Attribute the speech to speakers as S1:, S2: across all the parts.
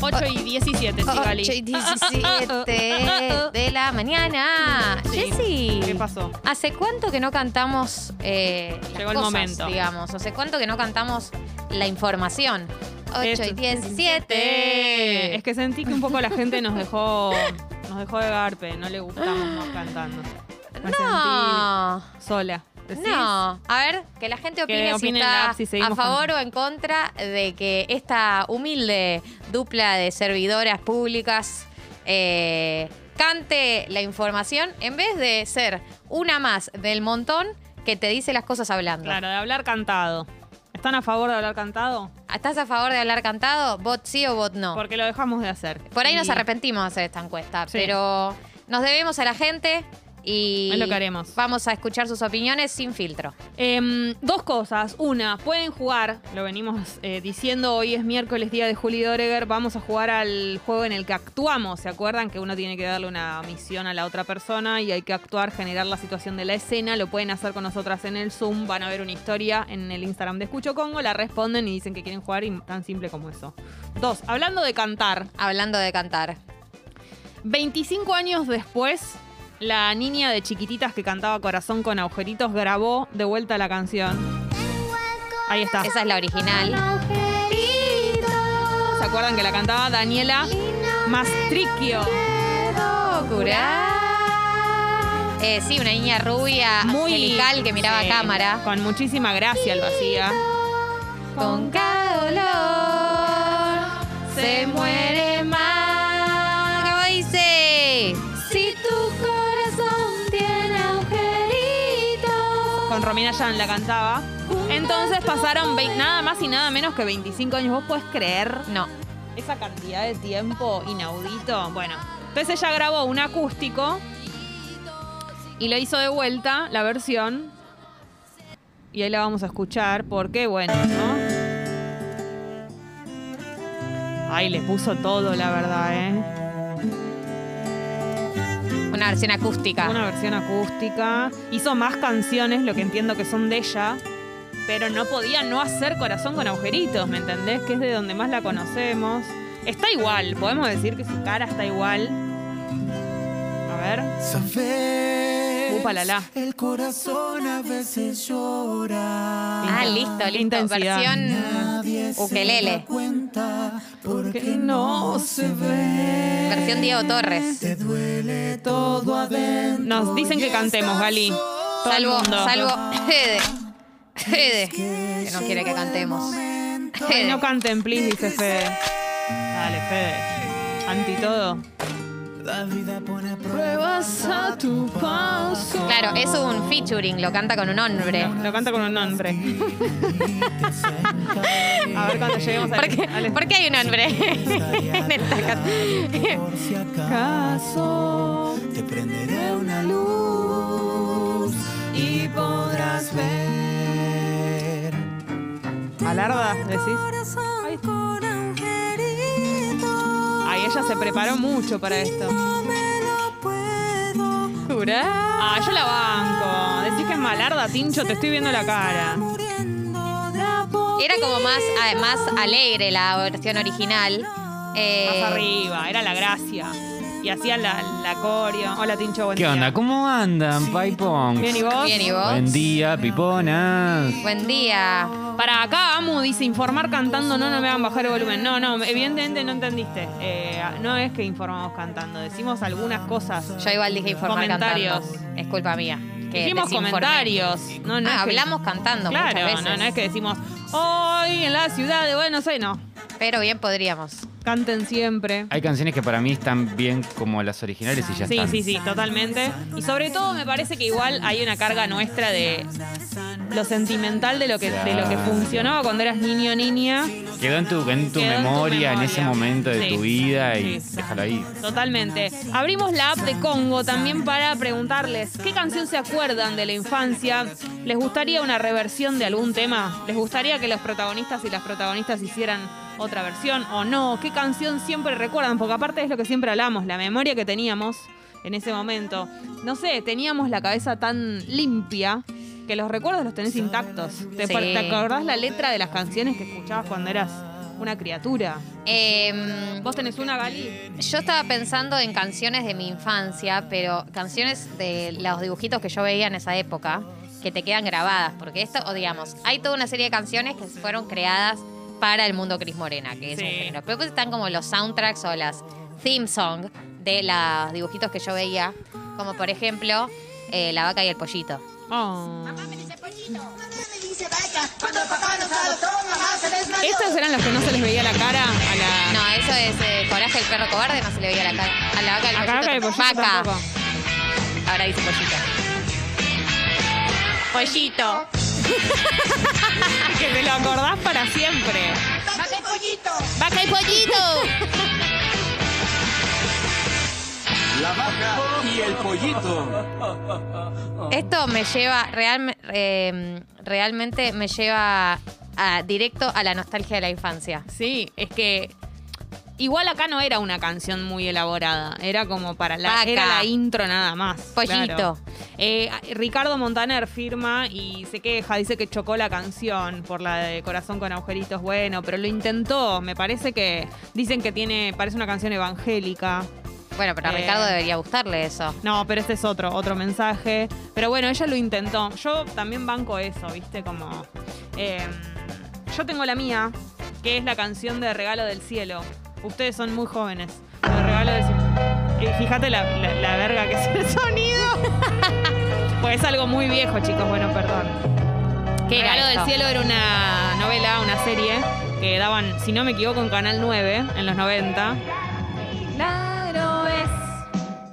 S1: 8 y 17, sí, Gali.
S2: 8 y 17 de la mañana.
S1: Sí.
S2: Jessy.
S1: ¿Qué pasó?
S2: ¿Hace cuánto que no cantamos eh, las
S1: Llegó el
S2: cosas,
S1: momento.
S2: digamos? ¿Hace cuánto que no cantamos la información? 8 y
S1: Esto.
S2: 17.
S1: Es que sentí que un poco la gente nos dejó nos dejó de garpe, no le gustamos más cantando. Me
S2: no.
S1: sentí sola. ¿Decís?
S2: No, a ver, que la gente opine si está
S1: app si
S2: a favor o en contra de que esta humilde dupla de servidoras públicas eh, cante la información en vez de ser una más del montón que te dice las cosas hablando.
S1: Claro, de hablar cantado. ¿Están a favor de hablar cantado?
S2: ¿Estás a favor de hablar cantado? ¿Vot sí o vot no?
S1: Porque lo dejamos de hacer.
S2: Por ahí
S1: Y
S2: nos arrepentimos de hacer esta encuesta,
S1: Sí.
S2: pero nos debemos a la gente y
S1: Es lo que haremos.
S2: vamos a escuchar sus opiniones sin filtro.
S1: Em, dos cosas. Una, pueden jugar, lo venimos eh, diciendo, hoy es miércoles, día de Juli Doreger, vamos a jugar al juego en el que actuamos. ¿Se acuerdan que uno tiene que darle una misión a la otra persona y hay que actuar, generar la situación de la escena? Lo pueden hacer con nosotras en el Zoom, van a ver una historia en el Instagram de Escucho Congo, la responden y dicen que quieren jugar y tan simple como eso. Dos, hablando de cantar,
S2: Hablando de cantar.
S1: 25 años después, la niña de chiquititas que cantaba Corazón con agujeritos grabó de vuelta la canción. Ahí está.
S2: Esa es la original.
S1: ¿Se acuerdan que la cantaba Daniela Mastricchio?
S2: Eh, sí, una niña rubia,
S1: Muy
S2: angelical que miraba a cámara.
S1: Con muchísima gracia lo hacía.
S2: Con cada dolor se muere
S1: Romina Yan la cantaba. Entonces pasaron nada más y nada menos que 25 años. ¿Vos podés creer
S2: No.
S1: esa cantidad de tiempo inaudito? Bueno, entonces ella grabó un acústico y lo hizo de vuelta, la versión. Y ahí la vamos a escuchar porque, bueno, ¿no? Ay, le puso todo, la verdad, ¿eh?
S2: Una versión acústica.
S1: Una versión acústica. Hizo más canciones, lo que entiendo que son de ella. Pero no podía no hacer corazón con agujeritos, ¿me entendés? Que es de donde más la conocemos. Está igual, podemos decir que su cara está igual. A ver. Upa, la, la.
S3: El corazón a veces llora.
S2: Ah, listo, listo.
S1: Intensidad.
S2: Versión ukelele.
S3: cuenta porque
S1: Que no se ve.
S2: Versión Diego Torres.
S3: te duele todo adentro.
S1: Nos dicen que cantemos, Gali. Todo el
S2: Salvo,
S1: mundo.
S2: salvo Fede. Fede. Que no quiere que cantemos.
S1: Ay, no canten, please, dice Fede. Dale, Fede. Anti todo.
S3: La vida pone pruebas
S1: a tu paso.
S2: Claro, es un featuring, lo canta con un hombre.
S1: Lo canta con un nombre. A ver cuando lleguemos
S2: ¿Por qué,
S1: al
S2: por qué hay un hombre en esta canción?
S3: por si acaso.
S1: caso.
S3: Te prenderé una luz y podrás ver.
S1: Alarda, decís. Ay. Ella se preparó mucho para esto.
S2: ¿Jurá?
S1: Ah, yo la banco. Decís que es malarda, Tincho, te estoy viendo la cara.
S2: Era como más, además, alegre la versión original. Eh,
S1: Más arriba, era la gracia. Y hacía la, la coreo. Hola, Tincho, buen
S4: ¿Qué
S1: día.
S4: onda? ¿Cómo andan, Paipongs?
S1: Bien, ¿y vos?
S2: Bien, ¿y vos?
S4: Buen día, piponas.
S2: Buen día.
S1: Para acá, Amu dice informar cantando, no, no me hagan bajar el volumen. No, no, evidentemente no entendiste. Eh, no es que informamos cantando, decimos algunas cosas.
S2: Yo igual dije informar
S1: Comentarios.
S2: cantando. Es culpa mía. Que
S1: Dijimos
S2: desinformé.
S1: comentarios. No, no
S2: Ah,
S1: es que-
S2: hablamos cantando
S1: Claro,
S2: muchas veces.
S1: no, no es que decimos hoy en la ciudad de Buenos Aires, no.
S2: Pero bien podríamos.
S1: Canten siempre.
S4: Hay canciones que para mí están bien como las originales y ya
S1: Sí,
S4: están.
S1: sí, sí, totalmente. Y sobre todo me parece que igual hay una carga nuestra de lo sentimental de lo que, de lo que funcionaba cuando eras niño o niña.
S4: Quedó en tu, en tu
S1: Quedó en tu
S4: memoria, en ese momento de
S1: Sí.
S4: tu vida y
S1: Sí.
S4: déjalo ahí.
S1: Totalmente. Abrimos la app de Congo también para preguntarles qué canción se acuerdan de la infancia. ¿Les gustaría una reversión de algún tema? ¿Les gustaría que los protagonistas y las protagonistas hicieran otra versión o no? ¿Qué canción siempre recuerdan? Porque aparte es lo que siempre hablamos, la memoria que teníamos en ese momento. No sé, teníamos la cabeza tan limpia que los recuerdos los tenés intactos. ¿Te,
S2: Sí.
S1: ¿Te acordás la letra de las canciones que escuchabas cuando eras una criatura.
S2: Em,
S1: ¿Vos tenés una, Gali?
S2: Yo estaba pensando en canciones de mi infancia, pero canciones de los dibujitos que yo veía en esa época, que te quedan grabadas, porque esto, o digamos, hay toda una serie de canciones que fueron creadas para el mundo Cris Morena, que es un
S1: Sí.
S2: género. Pero después están como los soundtracks o las theme song de los dibujitos que yo veía, como por ejemplo eh, La vaca y el pollito.
S1: Oh. Estos eran los que no se les veía la cara a la.
S2: No, eso es eh, Coraje el perro cobarde, no se le veía la cara. A la vaca del pollito.
S1: Y Pollito
S2: vaca.
S1: tampoco.
S2: Ahora dice pollito. Pollito.
S1: Que te lo acordás para siempre.
S2: Vaca y pollito.
S3: La vaca y el pollito.
S2: Esto me lleva, real- eh, realmente me lleva a- directo a la nostalgia de la infancia.
S1: Sí, es que. Igual acá no era una canción muy elaborada, era como para la, era la intro nada más.
S2: Pollito.
S1: claro. Eh, Ricardo Montaner firma y se queja, dice que chocó la canción por la de Corazón con agujeritos, bueno, pero lo intentó, me parece que dicen que tiene, parece una canción evangélica.
S2: Bueno, pero a
S1: Eh.
S2: Ricardo debería gustarle eso.
S1: No, pero este es otro, otro mensaje. Pero bueno, ella lo intentó. Yo también banco eso, ¿viste? Como. eh, yo tengo la mía, que es la canción de Regalo del Cielo. Ustedes son muy jóvenes. Regalo del Cielo. Eh, fíjate la, la- la verga que es el sonido. pues es algo muy viejo, chicos. Bueno, perdón.
S2: ¿Qué era
S1: Regalo del
S2: esto?
S1: Cielo era una novela, una serie que daban, si no me equivoco, en Canal 9 en los 90.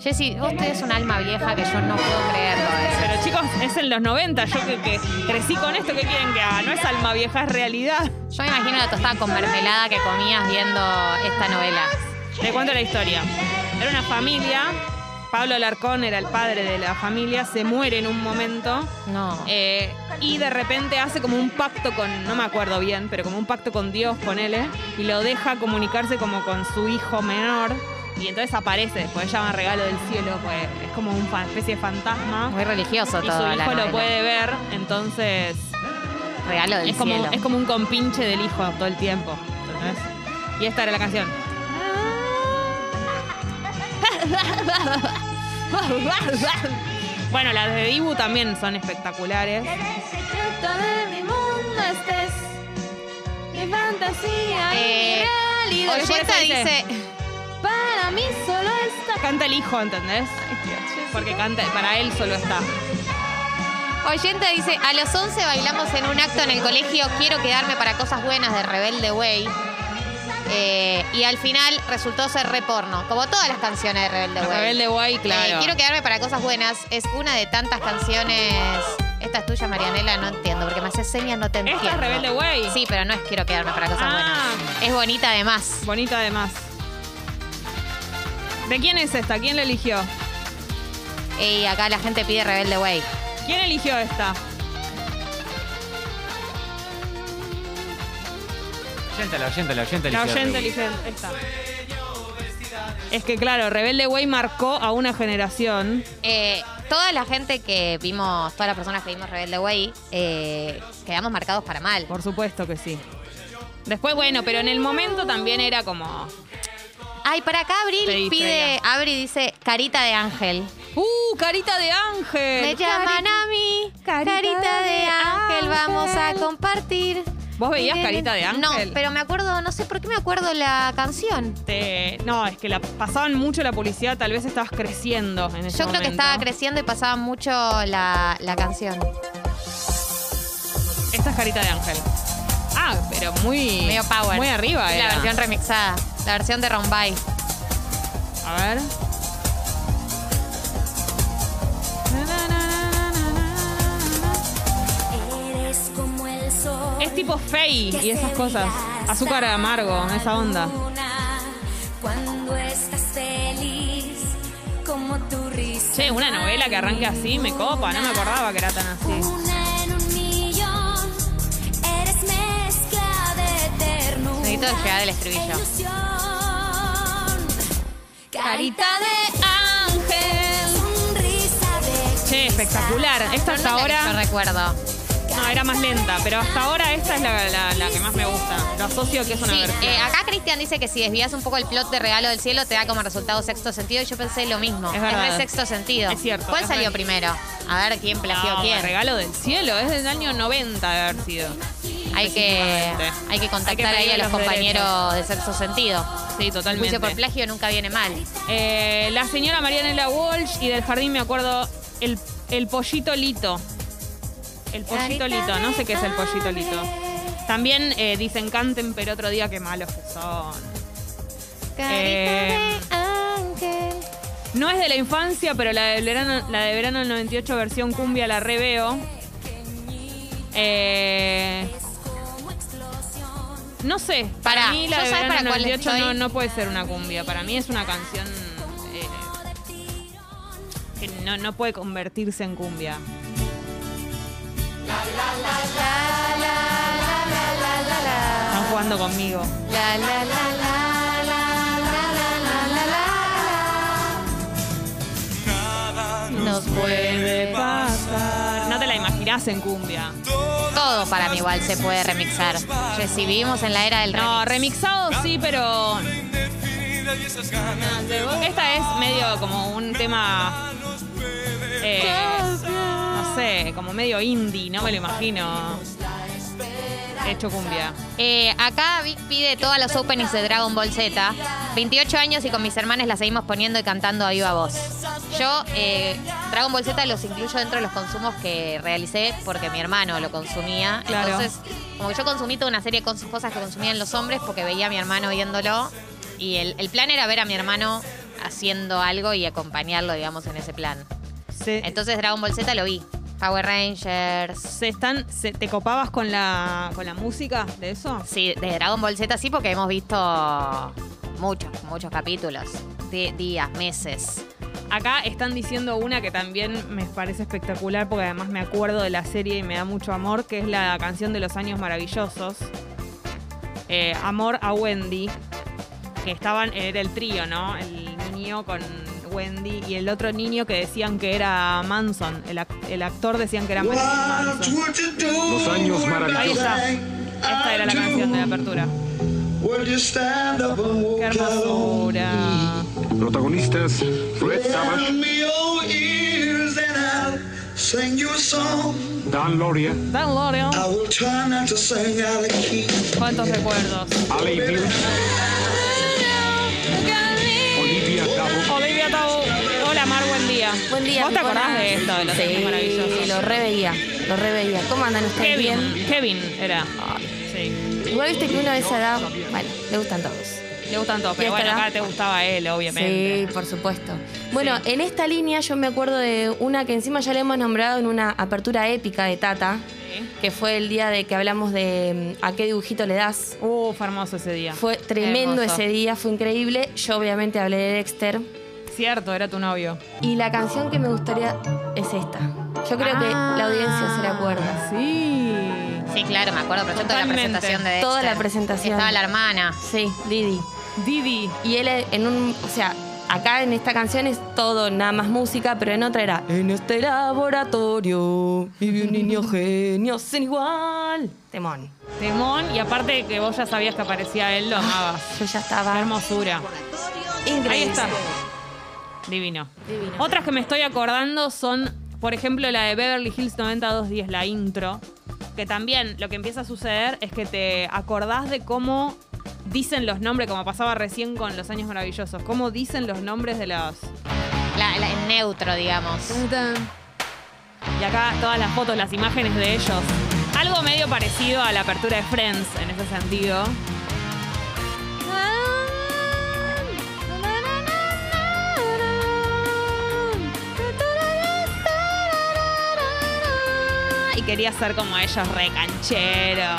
S2: Jessy, vos tenés un alma vieja que yo no puedo creerlo. eso.
S1: Pero chicos, es en los 90. Yo que, que crecí con esto, ¿qué quieren que haga? No es alma vieja, es realidad.
S2: Yo me imagino la tostada con mermelada que comías viendo esta novela.
S1: Te cuento la historia. Era una familia. Pablo Alarcón era el padre de la familia. Se muere en un momento.
S2: No.
S1: eh, y de repente hace como un pacto con, no me acuerdo bien, pero como un pacto con Dios, ponele, y lo deja comunicarse como con su hijo menor. Y entonces aparece, después llama regalo del cielo, pues es como una especie de fantasma.
S2: Muy religioso
S1: Y
S2: todo.
S1: su
S2: la
S1: hijo lo
S2: novela.
S1: puede ver, entonces
S2: Regalo del
S1: es como,
S2: cielo.
S1: es como un compinche del hijo todo el tiempo. ¿entendés? Y esta era la canción. Bueno, las de Dibu también son espectaculares.
S2: Eh, Oyenta
S1: dice, Para mí solo está. Canta el hijo, ¿entendés? Porque canta, para él solo está.
S2: Oyenta dice, a los 11 bailamos en un acto en el colegio, quiero quedarme para cosas buenas de Rebelde Way. Eh, y al final resultó ser reporno, como todas las canciones de Rebelde Way.
S1: Rebelde Guay,
S2: Eh,
S1: claro.
S2: quiero quedarme para cosas buenas. Es una de tantas canciones. Esta es tuya, Marianela, no entiendo, porque me haces señas, no te entiendo.
S1: Esta es Rebelde Way.
S2: Sí, pero no es quiero quedarme para cosas
S1: Ah.
S2: buenas. Es bonita además.
S1: Bonita además. ¿De quién es esta? ¿Quién la eligió?
S2: Y acá la gente pide Rebelde Way.
S1: ¿Quién eligió esta? La oyente eligió esta. Es que claro, Rebelde Way marcó a una generación.
S2: Eh, toda la gente que vimos, todas las personas que vimos Rebelde Way, eh, quedamos marcados para mal.
S1: Por supuesto que sí. Después, bueno, pero en el momento también era como.
S2: Ay, para acá Abril pide,
S1: distraía.
S2: Abri dice carita de ángel.
S1: ¡Uh! Carita de ángel.
S2: Me llaman a mí,
S1: Carita
S2: carita, de,
S1: de
S2: ángel, vamos a compartir.
S1: ¿Vos veías Carita de
S2: No,
S1: Ángel?
S2: pero me acuerdo, no sé por qué me acuerdo la canción.
S1: Te- No, es que la pasaban mucho la publicidad, tal vez estabas creciendo en ese
S2: Yo creo que estaba creciendo y pasaba mucho la, la canción.
S1: Esta es Carita de Ángel. Ah, pero muy.
S2: Medio power.
S1: Muy arriba,
S2: La
S1: era.
S2: versión remixada, la versión de Rombay.
S1: A ver.
S5: Eres como el sol.
S1: Es tipo Fey y esas cosas. Azúcar amargo, esa onda.
S5: Cuando estás feliz, como tu risa.
S1: Che, una novela que arranque así me copa, no me acordaba que era tan así.
S2: Necesito llegar al estribillo.
S1: Carita de ángel.
S5: Sonrisa de
S1: Che, espectacular. Esta es
S2: es que
S1: ahora.
S2: Yo recuerdo.
S1: No, era más lenta, pero hasta ahora esta es la, la- la que más me gusta. Lo asocio que es una
S2: Sí,
S1: versión.
S2: eh, acá Cristian dice que si desvías un poco el plot de Regalo del Cielo te da como resultado sexto sentido y yo pensé lo mismo.
S1: Es verdad.
S2: re sexto sentido.
S1: Es cierto,
S2: ¿Cuál
S1: es
S2: salió primero? A ver quién plagió
S1: No,
S2: quién.
S1: regalo del cielo, es del año 90 de haber sido.
S2: Hay que, hay que contactar
S1: Hay que
S2: ahí a los
S1: los
S2: compañeros de sexto sentido.
S1: Sí, totalmente.
S2: Juicio por plagio nunca viene mal.
S1: Eh, la señora Marianela Walsh y del jardín me acuerdo el, el pollito Lito. El pollito Lito, no sé qué es el pollito Lito. También eh, dicen canten, pero otro día qué malos que son. Eh, No es de la infancia, pero la de verano, la de verano del 98 versión cumbia la reveo. Eh, no sé, para, mí la de verano 98 no, puede ser una cumbia. Para mí es una canción eh, que no, no puede convertirse en cumbia. Están jugando conmigo.
S2: Nos puede
S1: pasar. No te la imaginás en cumbia.
S2: Todo para mí igual se puede remixar. Si vivimos en la era del
S1: No,
S2: remix.
S1: remixado sí, pero. Esta es medio como un tema. eh, no sé, como medio indie, no me lo imagino. Hecho cumbia.
S2: Eh, acá Vic pide todas los openings de Dragon Ball Z. 28 años y con mis hermanas la seguimos poniendo y cantando a viva voz. Yo eh, Dragon Ball Z los incluyo dentro de los consumos que realicé porque mi hermano lo consumía.
S1: Claro.
S2: Entonces, como que yo consumí toda una serie de cos- cosas que consumían los hombres porque veía a mi hermano viéndolo. Y el, el plan era ver a mi hermano haciendo algo y acompañarlo, digamos, en ese plan.
S1: Se,
S2: Entonces Dragon Ball Z lo vi. Power Rangers.
S1: se están, se- ¿Te copabas con la, con la música de eso?
S2: Sí, de Dragon Ball Z sí, porque hemos visto muchos, muchos capítulos. De días, meses.
S1: Acá están diciendo una que también me parece espectacular porque además me acuerdo de la serie y me da mucho amor, que es la canción de los años maravillosos. Eh, amor a Wendy, que estaban, era el trío, ¿no? El niño con Wendy y el otro niño que decían que era Manson. El, ac- el actor decían que era Manson.
S6: Los años
S1: Ahí
S6: maravillosos.
S1: está. Esta era la canción de la apertura. Qué hermosura.
S6: Protagonistas Fred Savage, Dan Loria,
S1: Dan L'Oreal. ¿Cuántos recuerdos?
S6: Ali
S1: Hola, Mar, buen día.
S7: Buen día.
S1: ¿Vos te acordás
S7: Buenas.
S1: de esto, de los
S7: sí,
S1: maravillosos?
S7: lo reveía, lo reveía. ¿Cómo andan ustedes?
S1: Kevin,
S7: Bien.
S1: Kevin era. Sí.
S7: Igual viste que uno de esa edad, bueno, le gustan todos.
S1: Le gustan todos, pero
S7: ¿Y
S1: bueno, acá
S7: edad?
S1: te gustaba él, obviamente.
S7: Sí, por supuesto. Bueno, en esta línea yo me acuerdo de una que encima ya le hemos nombrado en una apertura épica de Tata,
S1: Sí.
S7: que fue el día de que hablamos de mm, a qué dibujito le das.
S1: Uh, fue hermoso ese día.
S7: Fue tremendo
S1: Hermoso.
S7: ese día, fue increíble. Yo obviamente hablé de Dexter.
S1: Cierto, era tu novio.
S7: Y la canción que me gustaría es esta. Yo creo que la audiencia se la acuerda.
S1: Sí.
S2: Sí, claro, me acuerdo perfecto de la presentación de
S7: Toda
S2: Dexter.
S7: la presentación.
S2: Estaba la hermana.
S7: Sí, Didi.
S1: Didi.
S7: Y él en un, o sea, acá en esta canción es todo nada más música, pero en otra era En este laboratorio vive un niño genio sin igual. Temón.
S1: Temón, y aparte que vos ya sabías que aparecía él, lo amabas.
S7: Yo ya
S1: Qué
S7: estaba
S1: hermosura.
S7: increíble.
S1: Ahí está. Divino.
S7: Divino.
S1: Otras que me estoy acordando son, por ejemplo, la de Beverly Hills 90210, la intro. Que también lo que empieza a suceder es que te acordás de cómo dicen los nombres, como pasaba recién con Los Años Maravillosos. Cómo dicen los nombres de los.
S2: La, la- en neutro, digamos.
S1: Y acá todas las fotos, las imágenes de ellos. Algo medio parecido a la apertura de Friends en ese sentido. Y quería ser como ellos, re canchero.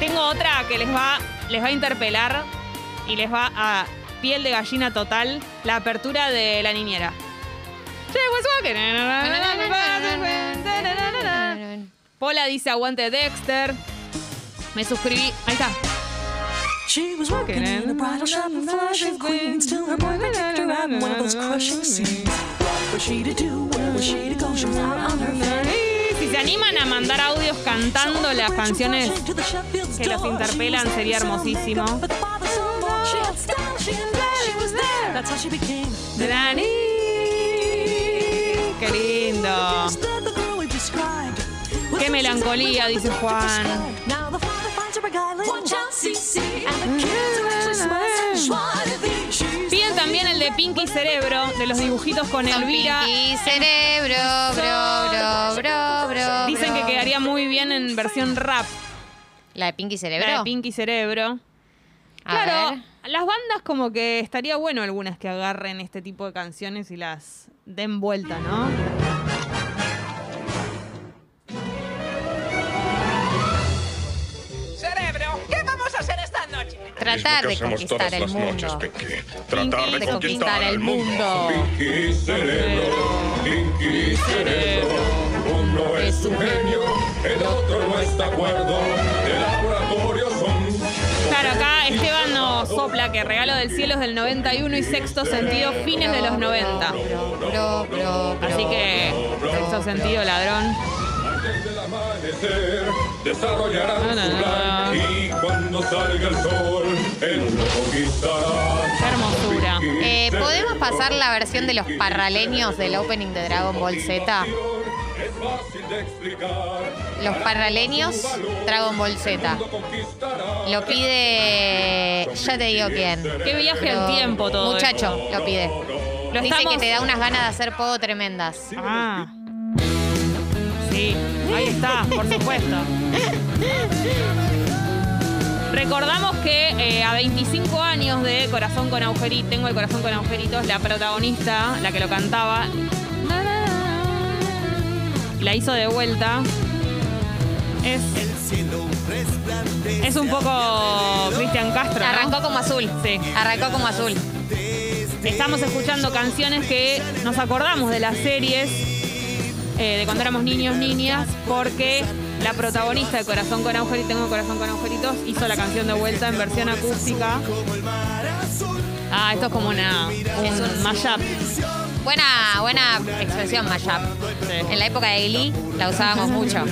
S1: Tengo otra que les va, les va a interpelar y les va a piel de gallina total la apertura de la niñera. Pola dice aguante Dexter. Me suscribí. Ahí está.
S3: She was working.
S1: Si se animan a mandar audios cantando las canciones que los interpelan, sería hermosísimo. Dani. Qué lindo. Qué melancolía, dice Juan. El de Pinky Cerebro, de los dibujitos con Elvira.
S2: Y cerebro, bro, bro, bro, bro.
S1: Dicen que quedaría muy bien en versión rap.
S2: La de Pinky Cerebro.
S1: La de Pinky Cerebro.
S2: A
S1: Claro,
S2: ver.
S1: las bandas como que estaría bueno algunas que agarren este tipo de canciones y las den vuelta, ¿no?
S2: Tratar de conquistar el mundo.
S8: Tratar de conquistar el mundo.
S6: Pinky cerebro, Pinky cerebro. Uno es un genio, el otro no está acuerdo. De laboratorio son.
S1: Claro, acá Esteban nos sopla que Regalo del Cielo es del 91 y Sexto Sentido fines de los 90.
S2: Bro, bro, bro.
S1: Así que Sexto Sentido, ladrón. No,
S6: su plan. Y cuando salga el sol, él lo conquistará.
S1: Qué hermosura.
S2: Eh, ¿Podemos pasar la versión de los parraleños del opening de Dragon Ball Z?
S6: Es fácil de explicar.
S2: Los parraleños, Dragon Ball Z. Lo pide. Ya te digo quién.
S1: Qué viaje al tiempo todo
S2: Muchacho, lo pide.
S1: Lo
S2: Dice
S1: estamos-
S2: que te da unas ganas de hacer poco tremendas.
S1: Ah. Sí, ahí está, por supuesto. Recordamos que eh, a 25 años de Corazón con Agujeritos, tengo el corazón con agujeritos, la protagonista, la que lo cantaba, la hizo de vuelta. Es, es un poco Cristian Castro. ¿no?
S2: Arrancó como azul.
S1: Sí.
S2: Arrancó como azul.
S1: Estamos escuchando canciones que nos acordamos de las series eh, de cuando éramos niños, niñas, porque la protagonista de Corazón con Agujeritos, Tengo Corazón con Agujeritos, hizo la canción de vuelta en versión acústica. Ah, esto es como una, un mashup.
S2: Buena, buena expresión, mashup. En la época de Glee la usábamos mucho.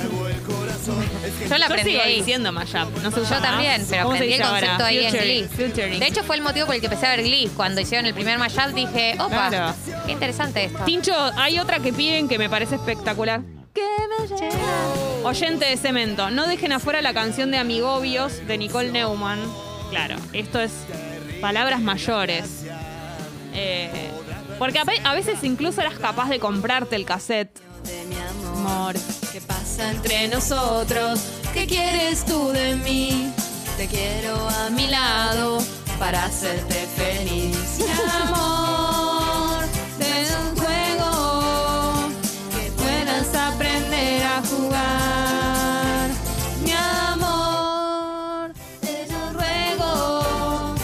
S2: Yo la aprendí ahí.
S1: diciendo mashup, no se usa
S2: Yo
S1: más.
S2: también, pero
S1: ¿Cómo se
S2: aprendí el
S1: dice ahora?
S2: concepto ahí en Glee.
S1: featuring.
S2: De hecho, fue el motivo por el que empecé a ver Glee. Cuando hicieron el primer mashup dije, opa,
S1: Claro.
S2: qué interesante esto.
S1: Tincho, hay otra que piden que me parece espectacular. Que me llena. Oyente de cemento. No dejen afuera la canción de Amigobios de Nicole Neumann. Claro, esto es palabras mayores. Eh, porque a, ve- a veces incluso eras capaz de comprarte el cassette. Amor.
S7: ¿Qué pasa entre nosotros? ¿Qué quieres tú de mí? Te quiero a mi lado para hacerte feliz. Mi amor, de un juego que puedas aprender a jugar. Mi amor, te lo ruego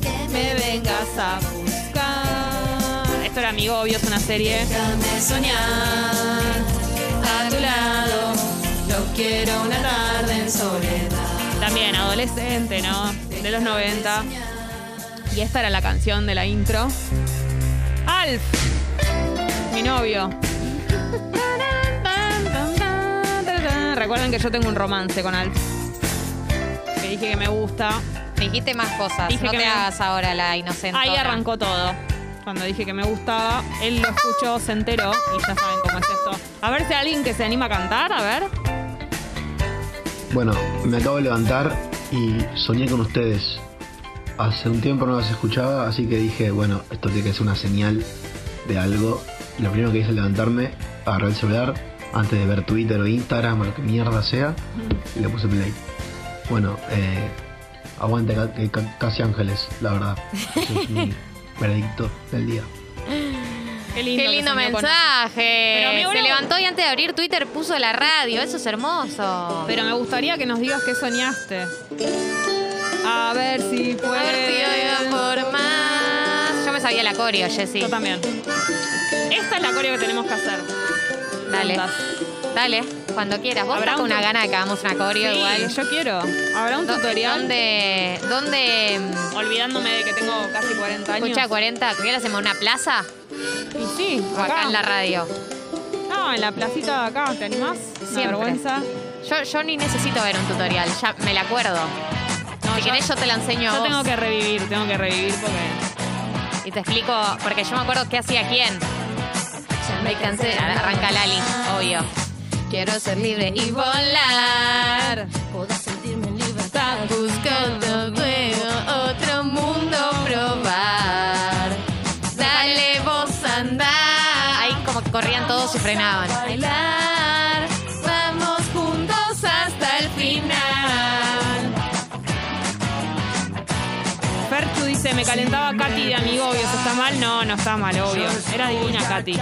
S7: que me vengas a buscar.
S1: Esto era Amigobios, una serie.
S7: Déjame soñar quiero una tarde en soledad.
S1: También adolescente, ¿no? De los 90. Y esta era la canción de la intro. Alf, mi novio. Recuerden que yo tengo un romance con Alf. Que dije que me gusta.
S2: Dijiste más cosas.
S1: Dije
S2: no
S1: que
S2: te
S1: me-
S2: hagas ahora la inocente.
S1: Ahí arrancó todo. Cuando dije que me gustaba, él lo escuchó, se enteró y ya saben cómo es esto. A ver si hay alguien que se anima a cantar, a ver.
S9: Bueno, me acabo de levantar y soñé con ustedes. Hace un tiempo no las escuchaba, así que dije, bueno, esto tiene que ser una señal de algo. Y lo primero que hice al levantarme, agarré el celular antes de ver Twitter o Instagram o lo que mierda sea y le puse play. Bueno, eh, aguante ca- eh, ca- casi ángeles, la verdad. Ese es mi veredicto del día.
S1: Qué lindo,
S2: Qué lindo mensaje. Se levantó y antes de abrir Twitter puso la radio. Eso es hermoso.
S1: Pero me gustaría que nos digas qué soñaste. A ver si puedo.
S2: A ver si por más. Yo me sabía la coreo, Jessy.
S1: Yo también. Esta es la coreo que tenemos que hacer.
S2: Dale.
S1: Juntas.
S2: Dale, cuando quieras. Vos
S1: ¿Habrá
S2: estás con
S1: un
S2: una gana de que hagamos una coreo
S1: Sí,
S2: igual.
S1: yo quiero. ¿Habrá un tutorial?
S2: ¿Dónde, dónde
S1: Olvidándome de que tengo casi 40 años.
S2: escucha 40? ¿Qué hacemos? ¿Una plaza?
S1: Y sí,
S2: O acá en la radio.
S1: No, en la placita de acá, ¿te animás? Una
S2: Siempre.
S1: vergüenza.
S2: Yo, yo ni necesito ver un tutorial, ya me la acuerdo.
S1: No,
S2: si
S1: yo-
S2: querés yo te la enseño a
S1: Yo
S2: vos.
S1: tengo que revivir, tengo que revivir porque.
S2: Y te explico, porque yo me acuerdo qué hacía quién. Me cansé, arranca Lali, obvio. Quiero ser libre y volar. Frenaban. Bailar. Vamos juntos hasta el final.
S1: Ferchu dice, me calentaba Katy de amigobios. ¿Está mal? No, no está mal, obvio. Era divina Katy.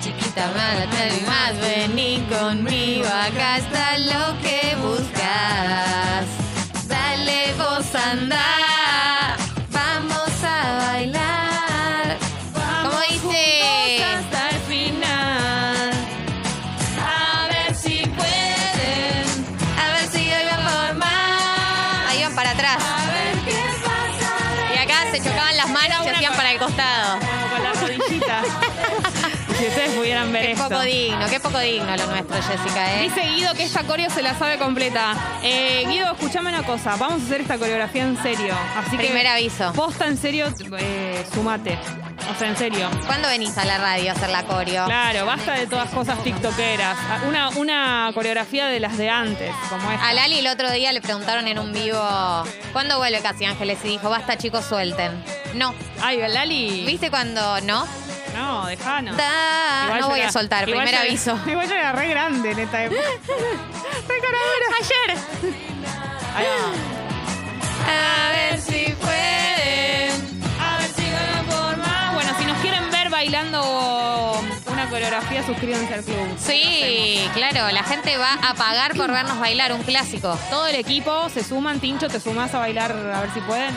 S2: Chiquita mala, te más, vení conmigo, acá está lo que buscas. Dale vos anda, poco digno, qué poco digno lo nuestro, Jessica, ¿eh?
S1: Dice Guido que esta coreo se la sabe completa. Eh, Guido, escuchame una cosa. Vamos a hacer esta coreografía en serio. Así que.
S2: Primer aviso.
S1: Posta en serio, eh, sumate. O sea, en serio.
S2: ¿Cuándo venís a la radio a hacer la coreo?
S1: Claro, basta de todas cosas tiktokeras. Una, una coreografía de las de antes, como esta.
S2: A Lali el otro día le preguntaron en un vivo, ¿cuándo vuelve Casi Ángeles? Y dijo, basta chicos, suelten. No.
S1: Ay, Lali.
S2: ¿Viste cuando no?
S1: No, dejanos. Igual
S2: no
S1: yo
S2: voy
S1: era-
S2: a soltar,
S1: igual
S2: primer
S1: yo era-
S2: aviso.
S1: Igual yo era re grande en esta época. re caradura.
S2: Ayer.
S1: Ahí va. A ver si pueden. A ver si ganan por más. Bueno, si nos quieren ver bailando una coreografía, suscríbanse al club.
S2: Sí, claro, la gente va a pagar por vernos bailar, un clásico.
S1: Todo el equipo se suman. Tincho, ¿te sumás a bailar a ver si pueden?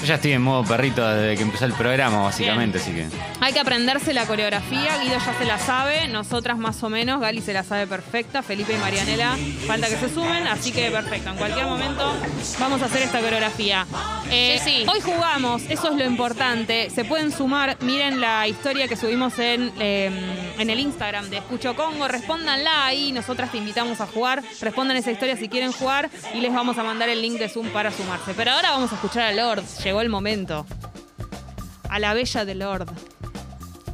S4: Yo ya estoy en modo perrito desde que empezó el programa, básicamente, así que.
S1: Hay que aprenderse la coreografía. Guido ya se la sabe. Nosotras más o menos. Gali se la sabe perfecta. Felipe y Marianela falta que se sumen. Así que perfecto. En cualquier momento vamos a hacer esta coreografía. Eh, hoy jugamos. Eso es lo importante. Se pueden sumar. Miren la historia que subimos en, eh, en el Instagram de Escucho Congo. Respóndanla ahí. Nosotras te invitamos a jugar. Respondan esa historia si quieren jugar. Y les vamos a mandar el link de Zoom para sumarse. Pero ahora vamos a escuchar a Lord. Llegó el momento. A la bella de Lord.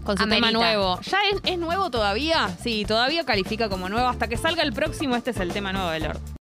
S1: Con su
S2: Amerita.
S1: tema nuevo. ¿Ya es, es nuevo todavía? Sí, todavía califica como nuevo. Hasta que salga el próximo, este es el tema nuevo de Lord.